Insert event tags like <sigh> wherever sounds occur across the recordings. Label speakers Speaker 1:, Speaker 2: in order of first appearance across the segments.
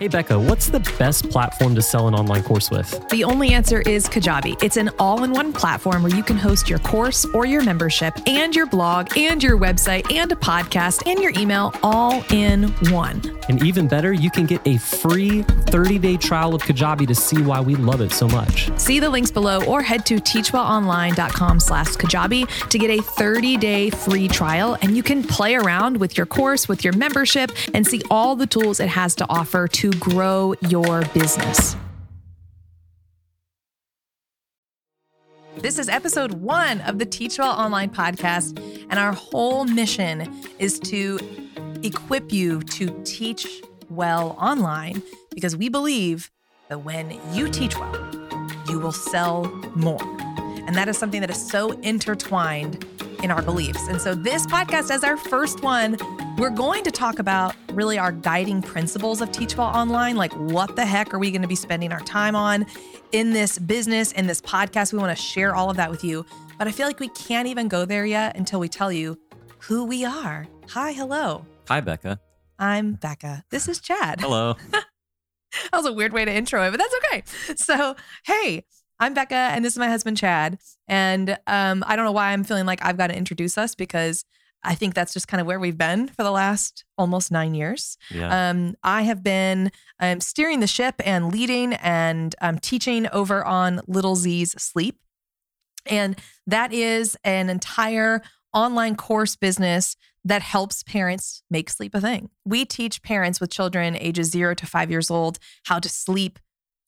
Speaker 1: Hey, Becca, what's the best platform to sell an online course with?
Speaker 2: The only answer is Kajabi. It's an all in one platform where you can host your course or your membership and your blog and your website and a podcast and your email all in one.
Speaker 1: And even better, you can get a free 30 day trial of Kajabi to see why we love it so much.
Speaker 2: See the links below or head to teachwellonline.com slash Kajabi to get a 30 day free trial and you can play around with your course, with your membership, and see all the tools it has to offer to grow your business. This is episode one of the Teach Well Online podcast, and our whole mission is to equip you to teach well online because we believe that when you teach well, you will sell more. And that is something that is so intertwined in our beliefs. And so, this podcast, as our first one, we're going to talk about really our guiding principles of Teach Well Online. Like, what the heck are we going to be spending our time on in this business, in this podcast? We want to share all of that with you. But I feel like we can't even go there yet until we tell you who we are. Hi, hello.
Speaker 1: Hi, Becca.
Speaker 2: I'm Becca. This is Chad.
Speaker 1: Hello. <laughs>
Speaker 2: that was a weird way to intro it, but that's okay. So, hey, I'm Becca, and this is my husband, Chad. And um, I don't know why I'm feeling like I've got to introduce us because I think that's just kind of where we've been for the last almost nine years.
Speaker 1: Yeah.
Speaker 2: Um, I have been um, steering the ship and leading and um, teaching over on Little Z's Sleep. And that is an entire online course business that helps parents make sleep a thing. We teach parents with children ages zero to five years old how to sleep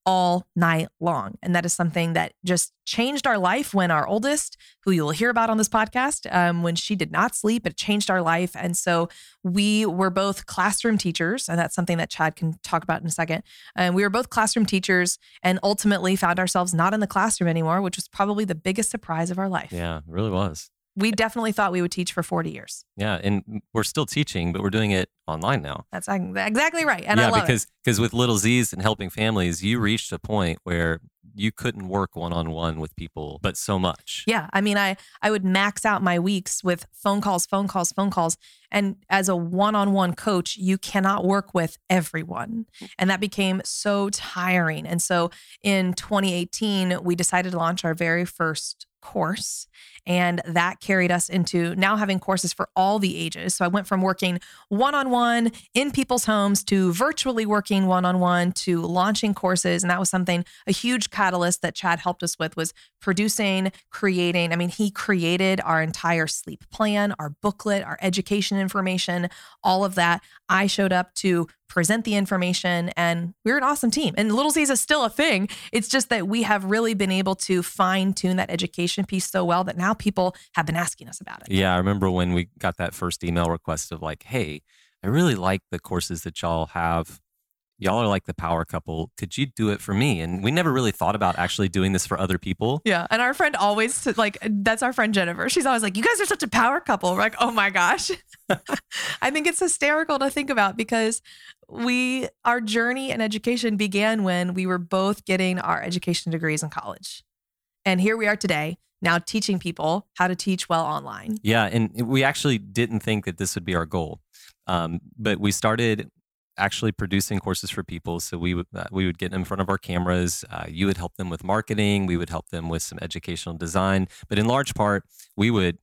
Speaker 2: all night long. And that is something that just changed our life when our oldest, who you'll hear about on this podcast, um, when she did not sleep, it changed our life. And so we were both classroom teachers, and that's something that Chad can talk about in a second. And we were both classroom teachers and ultimately found ourselves not in the classroom anymore, which was probably the biggest surprise of our life.
Speaker 1: Yeah, it really was.
Speaker 2: We definitely thought we would teach for 40 years.
Speaker 1: Yeah. And we're still teaching, but we're doing it online now.
Speaker 2: That's exactly right. And
Speaker 1: yeah,
Speaker 2: I love
Speaker 1: because because with Little Z's and helping families, you reached a point where you couldn't work one on one with people, but so much.
Speaker 2: Yeah, I mean, I I would max out my weeks with phone calls, phone calls, phone calls, and as a one-on-one coach, you cannot work with everyone, and that became so tiring. And so, in 2018, we decided to launch our very first course. And that carried us into now having courses for all the ages. So I went from working one on one in people's homes to virtually working one on one to launching courses. And that was something, a huge catalyst that Chad helped us with was producing, creating. I mean, he created our entire sleep plan, our booklet, our education information, all of that. I showed up to present the information and we're an awesome team. And Little Z's is still a thing. It's just that we have really been able to fine tune that education piece so well that now people have been asking us about it.
Speaker 1: Yeah, I remember when we got that first email request of like, "Hey, I really like the courses that y'all have. Y'all are like the power couple. Could you do it for me?" And we never really thought about actually doing this for other people.
Speaker 2: Yeah. And our friend always, like, that's our friend Jennifer. She's always like, you guys are such a power couple. We're like, oh my gosh. <laughs> I think it's hysterical to think about because we, our journey in education began when we were both getting our education degrees in college. And here we are today, now teaching people how to teach well online.
Speaker 1: Yeah, and we actually didn't think that this would be our goal, um, but we started actually producing courses for people. So we would uh, we would get in front of our cameras. Uh, you would help them with marketing. We would help them with some educational design. But in large part, we would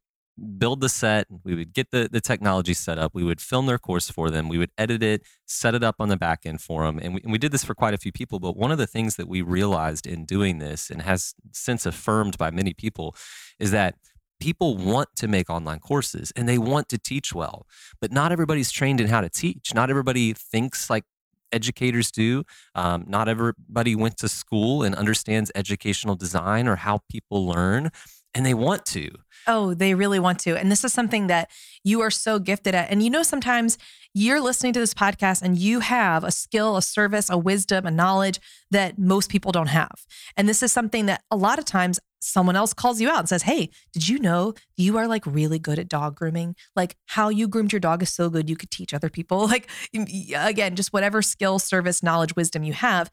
Speaker 1: build the set. We would get the the technology set up. We would film their course for them. We would edit it, set it up on the back end for them. And we, and we did this for quite a few people. But one of the things that we realized in doing this, and has since affirmed by many people, is that people want to make online courses and they want to teach well, but not everybody's trained in how to teach. Not everybody thinks like educators do. Um, not everybody went to school and understands educational design or how people learn, and they want to.
Speaker 2: Oh, they really want to. And this is something that you are so gifted at. And you know, sometimes you're listening to this podcast and you have a skill, a service, a wisdom, a knowledge that most people don't have. And this is something that a lot of times someone else calls you out and says, Hey, did you know you are like really good at dog grooming? Like how you groomed your dog is so good you could teach other people. <laughs> Like, again, just whatever skill, service, knowledge, wisdom you have.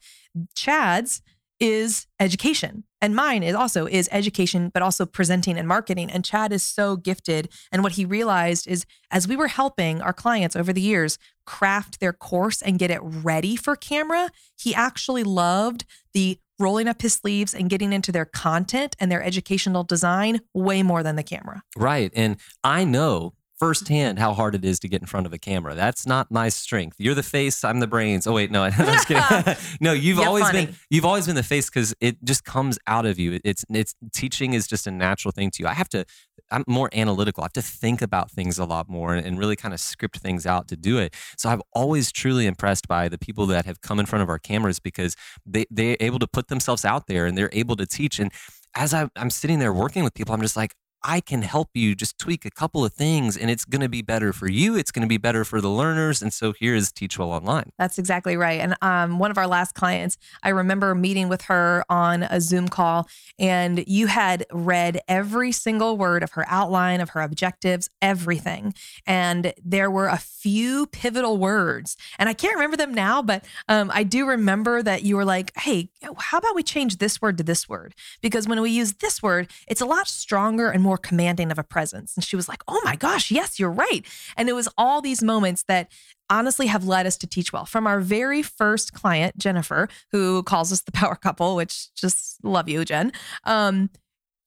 Speaker 2: Chad's is education. And mine is also is education but also presenting and marketing. And chad is so gifted. And what he realized is as we were helping our clients over the years craft their course and get it ready for camera he actually loved the rolling up his sleeves and getting into their content and their educational design way more than the camera.
Speaker 1: Right. And I know firsthand how hard it is to get in front of a camera. That's not my strength. You're the face, I'm the brains. Oh wait, no, <laughs> I'm just kidding. <laughs> no, you've
Speaker 2: Yeah,
Speaker 1: always
Speaker 2: funny.
Speaker 1: been you've always been the face because it just comes out of you. It's it's teaching is just a natural thing to you. I have to I'm more analytical. I have to think about things a lot more and, and really kind of script things out to do it. So I've always truly impressed by the people that have come in front of our cameras because they they're able to put themselves out there and they're able to teach. And as I, I'm sitting there working with people, I'm just like, I can help you just tweak a couple of things and it's going to be better for you. It's going to be better for the learners. And so here is Teach Well Online.
Speaker 2: That's exactly right. And um, one of our last clients, I remember meeting with her on a Zoom call, and you had read every single word of her outline, of her objectives, everything. And there were a few pivotal words, and I can't remember them now, but um, I do remember that you were like, hey, how about we change this word to this word? Because when we use this word, it's a lot stronger and more commanding of a presence. And she was like, oh my gosh, yes, you're right. And it was all these moments that honestly have led us to teach well from our very first client jennifer who calls us the power couple which just love you jen um,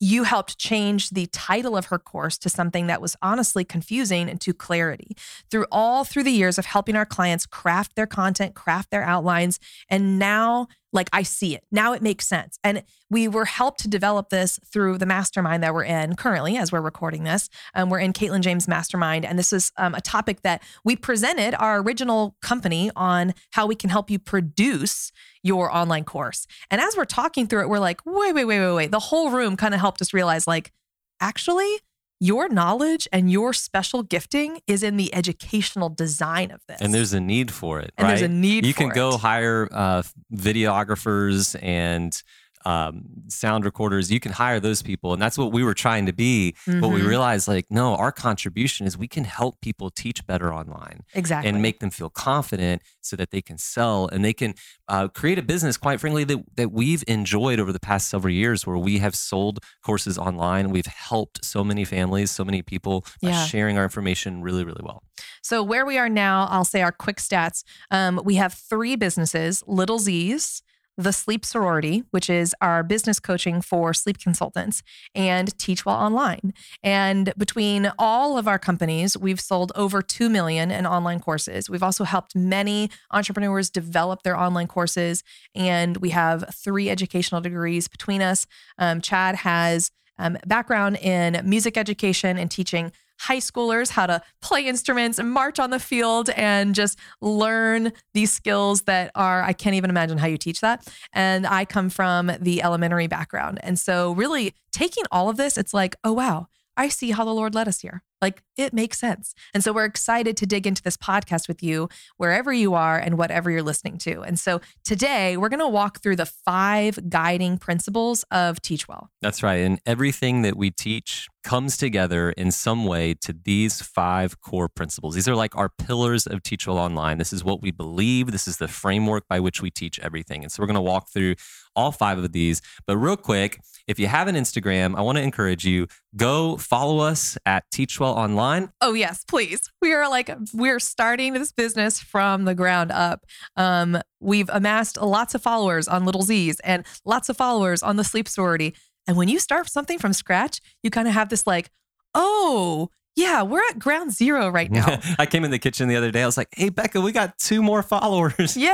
Speaker 2: you helped change the title of her course to something that was honestly confusing and to clarity through all through the years of helping our clients craft their content craft their outlines and now like i see it. Now it makes sense. And we were helped to develop this through the mastermind that we're in currently as we're recording this. Um, we're in caitlin james mastermind and this is um, a topic that we presented our original company on how we can help you produce your online course. And as we're talking through it we're like wait wait wait wait wait. The whole room kind of helped us realize like actually your knowledge and your special gifting is in the educational design of this
Speaker 1: And there's a need for it.
Speaker 2: And
Speaker 1: right?
Speaker 2: there's a need
Speaker 1: You can
Speaker 2: for
Speaker 1: go hire uh, videographers and um, sound recorders. You can hire those people. And that's what we were trying to be. But we
Speaker 2: Mhm.
Speaker 1: realized, like, no, our contribution is we can help people teach better online.
Speaker 2: exactly
Speaker 1: and make them feel confident so that they can sell and they can uh, create a business, quite frankly, that, that we've enjoyed over the past several years where we have sold courses online. We've helped so many families, so many people by
Speaker 2: Yeah.
Speaker 1: sharing our information really, really well.
Speaker 2: So where we are now, I'll say our quick stats. Um, we have three businesses: Little Z's, the Sleep Sorority, which is our business coaching for sleep consultants, and Teach Well Online. And between all of our companies, we've sold over two million in online courses. We've also helped many entrepreneurs develop their online courses, and we have three educational degrees between us. Um, Chad has um, background in music education and teaching high schoolers how to play instruments and march on the field and just learn these skills that are, I can't even imagine how you teach that. And I come from the elementary background. And so, really taking all of this, it's like, oh, wow, I see how the Lord led us here. Like it makes sense. And so we're excited to dig into this podcast with you wherever you are and whatever you're listening to. And so today we're going to walk through the five guiding principles of Teach Well.
Speaker 1: That's right. And everything that we teach comes together in some way to these five core principles. These are like our pillars of Teach Well Online. This is what we believe. This is the framework by which we teach everything. And so we're going to walk through all five of these. But real quick, if you have an Instagram, I want to encourage you go follow us at Teach Well Online.
Speaker 2: Oh yes, please. We are like we're starting this business from the ground up. Um, we've amassed lots of followers on Little Z's and lots of followers on the Sleep Sorority. And when you start something from scratch, you kind of have this like, oh yeah, we're at ground zero right <laughs> now.
Speaker 1: I came in the kitchen the other day. I was like, hey, Becca, we got two more followers. <laughs>
Speaker 2: Yay!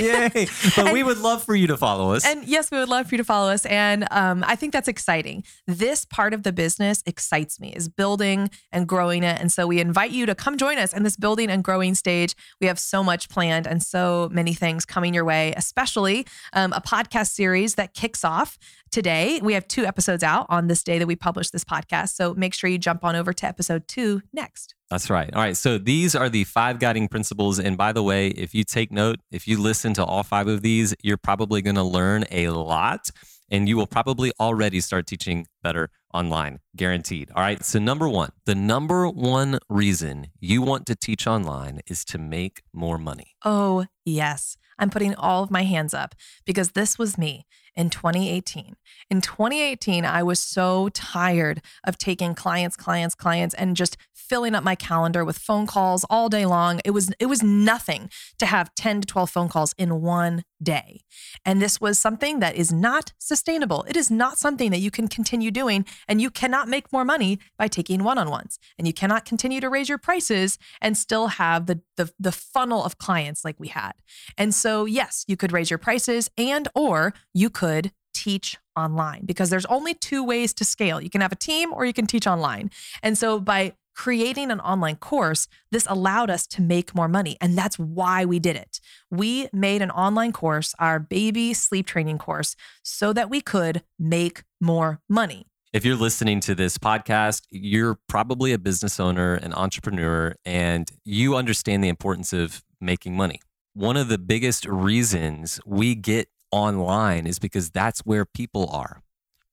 Speaker 1: Yay. <laughs> But we would love for you to follow us.
Speaker 2: And yes, we would love for you to follow us. And um, I think that's exciting. This part of the business excites me, is building and growing it. And so we invite you to come join us in this building and growing stage. We have so much planned and so many things coming your way, especially um, a podcast series that kicks off today. We have two episodes out on this day that we publish this podcast. So make sure you jump on over to episode two next.
Speaker 1: That's right. All right. So these are the five guiding principles. And by the way, if you take note, if you listen to all five of these, you're probably going to learn a lot. And you will probably already start teaching better online, guaranteed. All right. So, number one, the number one reason you want to teach online is to make more money.
Speaker 2: Oh, yes. I'm putting all of my hands up because this was me in 2018. In 2018, I was so tired of taking clients, clients, clients and just filling up my calendar with phone calls all day long. It was it was nothing to have 10 to 12 phone calls in one day. And this was something that is not sustainable. It is not something that you can continue doing and you cannot make more money by taking one-on-ones. And you cannot continue to raise your prices and still have the the, the funnel of clients like we had. And so yes, you could raise your prices and or you could teach online because there's only two ways to scale. You can have a team or you can teach online. And so by creating an online course, this allowed us to make more money. And that's why we did it. We made an online course, our baby sleep training course, so that we could make more money.
Speaker 1: If you're listening to this podcast, you're probably a business owner, an entrepreneur, and you understand the importance of making money. One of the biggest reasons we get online is because that's where people are.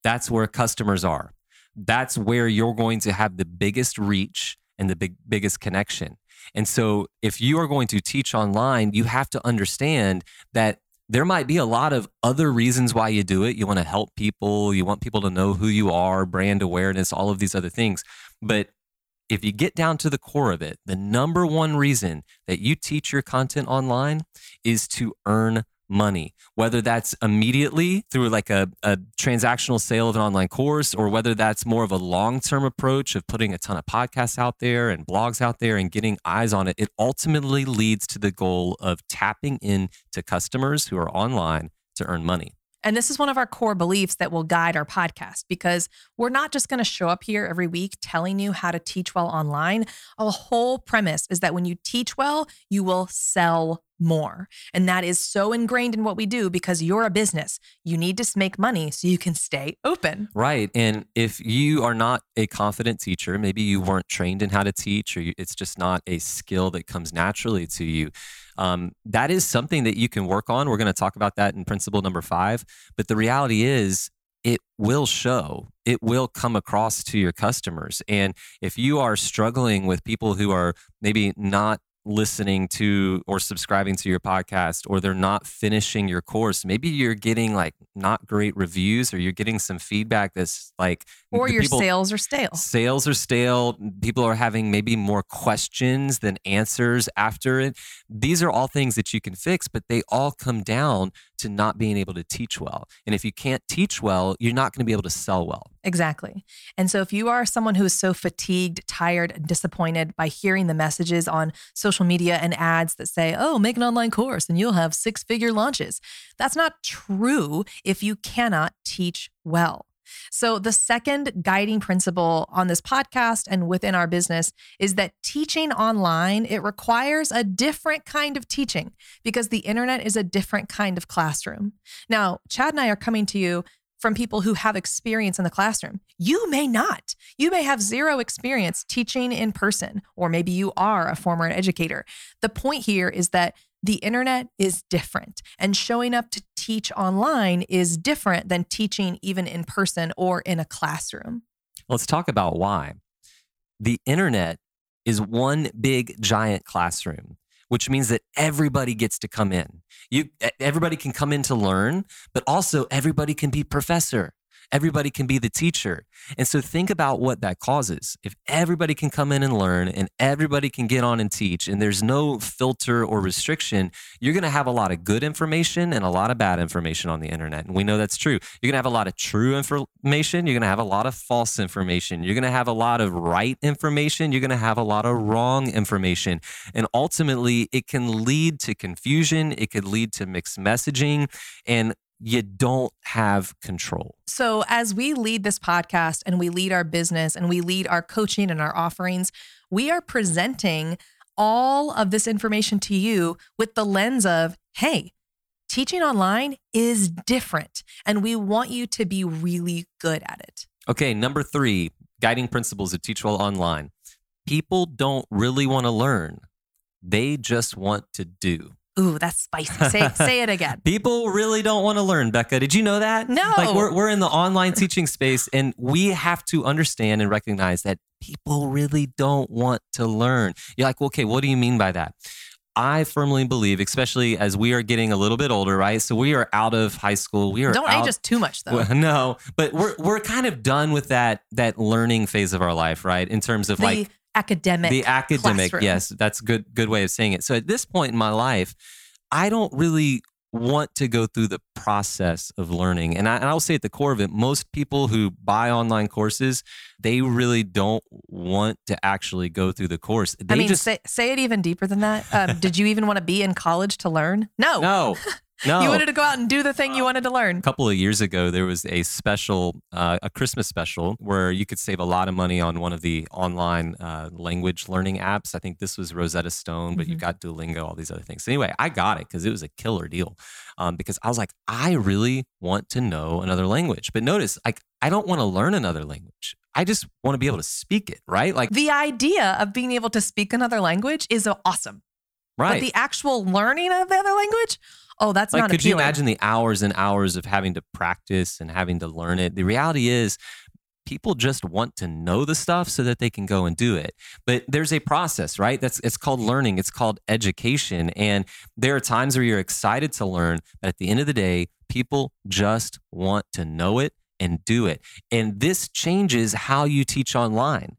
Speaker 1: That's where customers are that's where you're going to have the biggest reach and the big, biggest connection. And so, if you are going to teach online, you have to understand that there might be a lot of other reasons why you do it. You want to help people, you want people to know who you are, brand awareness, all of these other things. But if you get down to the core of it, the number one reason that you teach your content online is to earn money, whether that's immediately through like a, a transactional sale of an online course, or whether that's more of a long term approach of putting a ton of podcasts out there and blogs out there and getting eyes on it. It ultimately leads to the goal of tapping into customers who are online to earn money.
Speaker 2: And this is one of our core beliefs that will guide our podcast because we're not just going to show up here every week telling you how to teach well online. A whole premise is that when you teach well, you will sell more. And that is so ingrained in what we do because you're a business. You need to make money so you can stay open.
Speaker 1: Right. And if you are not a confident teacher, maybe you weren't trained in how to teach, or it's just not a skill that comes naturally to you. Um, that is something that you can work on. We're going to talk about that in principle number five. But the reality is, it will show, it will come across to your customers. And if you are struggling with people who are maybe not listening to or subscribing to your podcast or they're not finishing your course maybe you're getting like not great reviews or you're getting some feedback that's like
Speaker 2: or your people, sales are stale.
Speaker 1: sales are stale people are having maybe more questions than answers after it. These are all things that you can fix but they all come down to not being able to teach well and if you can't teach well you're not going to be able to sell well
Speaker 2: Exactly. And so if you are someone who is so fatigued, tired, and disappointed by hearing the messages on social media and ads that say, oh, make an online course and you'll have six figure launches, that's not true if you cannot teach well. So, the second guiding principle on this podcast and within our business is that teaching online, it requires a different kind of teaching because the internet is a different kind of classroom. Now, Chad and I are coming to you from people who have experience in the classroom. You may not. You may have zero experience teaching in person, or maybe you are a former educator. The point here is that the internet is different, and showing up to teach online is different than teaching even in person or in a classroom.
Speaker 1: Let's talk about why. The internet is one big giant classroom which means that everybody gets to come in. You everybody can come in to learn, but also everybody can be professor. Everybody can be the teacher. And so think about what that causes. If everybody can come in and learn and everybody can get on and teach, and there's no filter or restriction, you're going to have a lot of good information and a lot of bad information on the internet. And we know that's true. You're going to have a lot of true information. You're going to have a lot of false information. You're going to have a lot of right information. You're going to have a lot of wrong information. And ultimately, it can lead to confusion. It could lead to mixed messaging. And you don't have control.
Speaker 2: So, as we lead this podcast and we lead our business and we lead our coaching and our offerings, we are presenting all of this information to you with the lens of, hey, teaching online is different and we want you to be really good at it.
Speaker 1: Okay, number three guiding principles of Teach Well Online. People don't really want to learn, they just want to do.
Speaker 2: Ooh, that's spicy. Say <laughs> say it again.
Speaker 1: People really don't want to learn, Becca. Did you know that?
Speaker 2: No.
Speaker 1: Like we're we're in the online teaching space and we have to understand and recognize that people really don't want to learn. You're like, okay, what do you mean by that? I firmly believe, especially as we are getting a little bit older, right? So we are out of high school. We are
Speaker 2: Don't
Speaker 1: out,
Speaker 2: age us too much though.
Speaker 1: Well, <laughs> no, but we're we're kind of done with that that learning phase of our life, right? In terms of
Speaker 2: the
Speaker 1: like
Speaker 2: academic
Speaker 1: the academic
Speaker 2: classroom.
Speaker 1: yes that's good good way of saying it so at this point in my life i don't really want to go through the process of learning and, I, and i'll say at the core of it most people who buy online courses they really don't want to actually go through the course they
Speaker 2: I mean,
Speaker 1: just
Speaker 2: say, say it even deeper than that. Um, did you even want to be in college to learn? No.
Speaker 1: no <laughs> no.
Speaker 2: You wanted to go out and do the thing you wanted to learn.
Speaker 1: a couple of years ago there was a special uh, a christmas special where you could save a lot of money on one of the online uh, language learning apps. I think this was rosetta stone but you
Speaker 2: Mhm.
Speaker 1: got duolingo all these other things. So anyway i got it because it was a killer deal um, because i was like i really want to know another language. But notice like i don't want to learn another language. I just want to be able to speak it right? Like
Speaker 2: The idea of being able to speak another language is awesome.
Speaker 1: right.
Speaker 2: But the actual learning of the other language, oh, that's
Speaker 1: like
Speaker 2: not
Speaker 1: could you imagine the hours and hours of having to practice and having to learn it? The reality is people just want to know the stuff so that they can go and do it. But there's a process right? That's it's called learning. It's called education. And there are times where you're excited to learn but at the end of the day people just want to know it and do it. And this changes how you teach online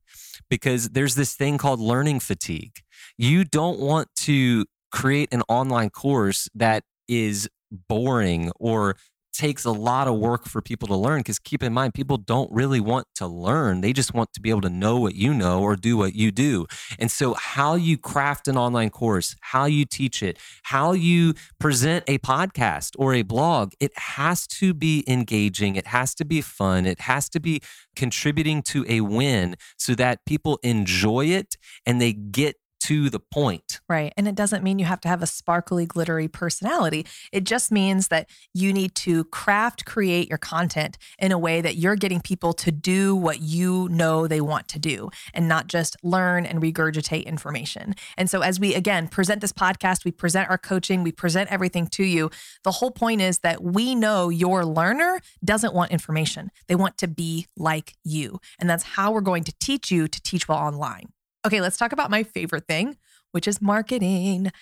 Speaker 1: because there's this thing called learning fatigue. You don't want to create an online course that is boring or takes a lot of work for people to learn because keep in mind people don't really want to learn. They just want to be able to know what you know or do what you do. And so how you craft an online course how you teach it how you present a podcast or a blog it has to be engaging it has to be fun it has to be contributing to a win so that people enjoy it and they get to the point
Speaker 2: Right. And it doesn't mean you have to have a sparkly, glittery personality. It just means that you need to craft, create your content in a way that you're getting people to do what you know they want to do and not just learn and regurgitate information. And so, as we again present this podcast, we present our coaching, we present everything to you. The whole point is that we know your learner doesn't want information, they want to be like you. And that's how we're going to teach you to teach well online. Okay, let's talk about my favorite thing, which is marketing.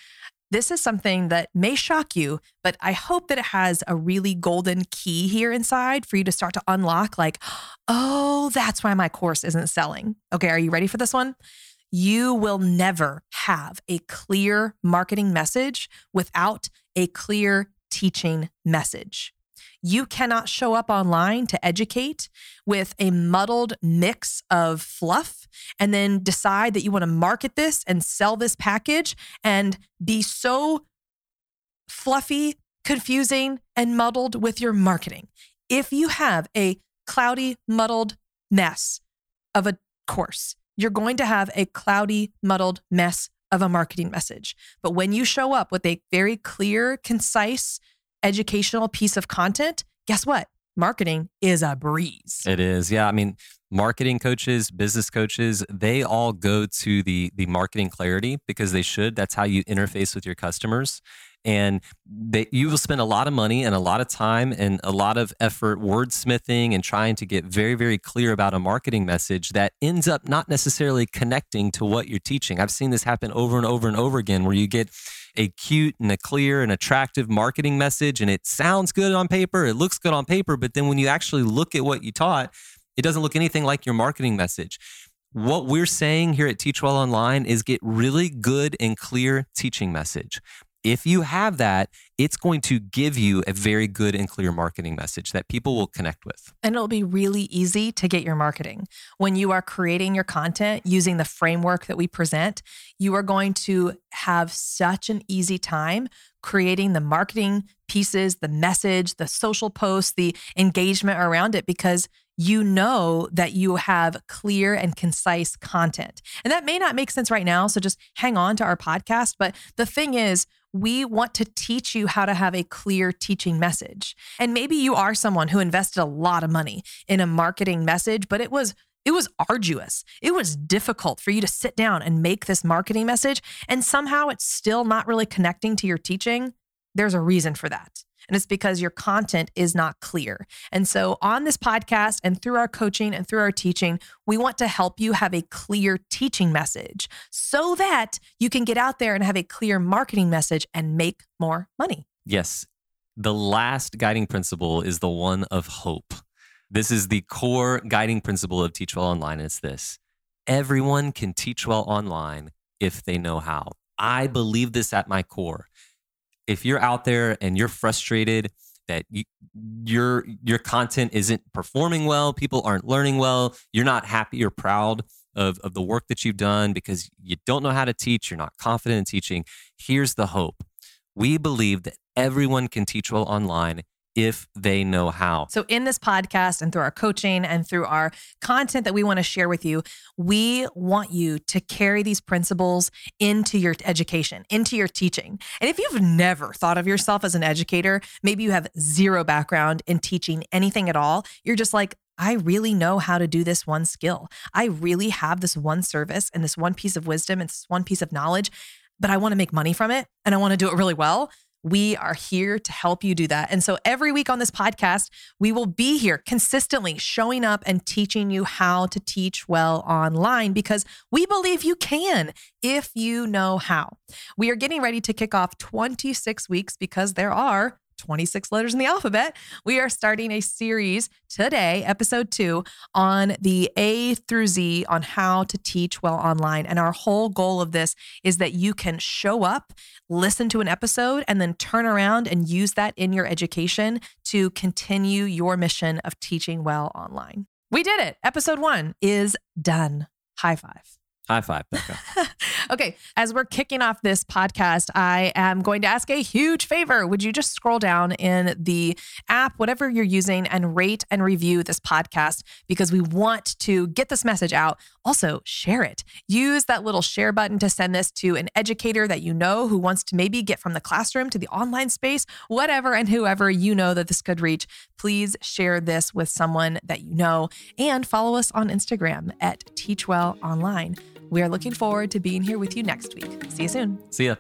Speaker 2: This is something that may shock you, but I hope that it has a really golden key here inside for you to start to unlock like, oh, that's why my course isn't selling. Okay, are you ready for this one? You will never have a clear marketing message without a clear teaching message. You cannot show up online to educate with a muddled mix of fluff and then decide that you want to market this and sell this package and be so fluffy, confusing, and muddled with your marketing. If you have a cloudy, muddled mess of a course, you're going to have a cloudy, muddled mess of a marketing message. But when you show up with a very clear, concise, educational piece of content, guess what? Marketing is a breeze.
Speaker 1: It is. Yeah. I mean, marketing coaches, business coaches, they all go to the the marketing clarity because they should. That's how you interface with your customers. And they, you will spend a lot of money and a lot of time and a lot of effort wordsmithing and trying to get very, very clear about a marketing message that ends up not necessarily connecting to what you're teaching. I've seen this happen over and over and over again where you get a cute and a clear and attractive marketing message and it sounds good on paper, it looks good on paper, but then when you actually look at what you taught, it doesn't look anything like your marketing message. What we're saying here at Teach Well Online is get really good and clear teaching message. If you have that, it's going to give you a very good and clear marketing message that people will connect with.
Speaker 2: And it'll be really easy to get your marketing. When you are creating your content using the framework that we present, you are going to have such an easy time creating the marketing pieces, the message, the social posts, the engagement around it because you know that you have clear and concise content. And that may not make sense right now. So just hang on to our podcast. But the thing is, we want to teach you how to have a clear teaching message. And maybe you are someone who invested a lot of money in a marketing message, but it was It was arduous. It was difficult for you to sit down and make this marketing message, and somehow it's still not really connecting to your teaching. There's a reason for that. And it's because your content is not clear. And so, on this podcast and through our coaching and through our teaching, we want to help you have a clear teaching message so that you can get out there and have a clear marketing message and make more money.
Speaker 1: Yes. The last guiding principle is the one of hope. This is the core guiding principle of Teach Well Online. And it's this everyone can teach well online if they know how. I believe this at my core. If you're out there and you're frustrated that you, your your content isn't performing well, people aren't learning well, you're not happy or proud of, of the work that you've done because you don't know how to teach, you're not confident in teaching, here's the hope. We believe that everyone can teach well online if they know how.
Speaker 2: So, in this podcast and through our coaching and through our content that we want to share with you, we want you to carry these principles into your education, into your teaching. And if you've never thought of yourself as an educator, maybe you have zero background in teaching anything at all, you're just like, I really know how to do this one skill. I really have this one service and this one piece of wisdom and this one piece of knowledge, but I want to make money from it and I want to do it really well we are here to help you do that. And so every week on this podcast, we will be here consistently showing up and teaching you how to teach well online because we believe you can if you know how. We are getting ready to kick off 26 weeks because there are 26 letters in the alphabet, we are starting a series today, episode two, on the A through Z on how to teach well online. And our whole goal of this is that you can show up, listen to an episode, and then turn around and use that in your education to continue your mission of teaching well online. We did it. Episode one is done. High five.
Speaker 1: High five, Becca. <laughs>
Speaker 2: okay, as we're kicking off this podcast, I am going to ask a huge favor. Would you just scroll down in the app, whatever you're using, and rate and review this podcast because we want to get this message out. Also, share it. Use that little share button to send this to an educator that you know who wants to maybe get from the classroom to the online space, whatever, and whoever you know that this could reach. Please share this with someone that you know and follow us on Instagram at Teach Well Online. We are looking forward to being here with you next week. See you soon.
Speaker 1: See ya.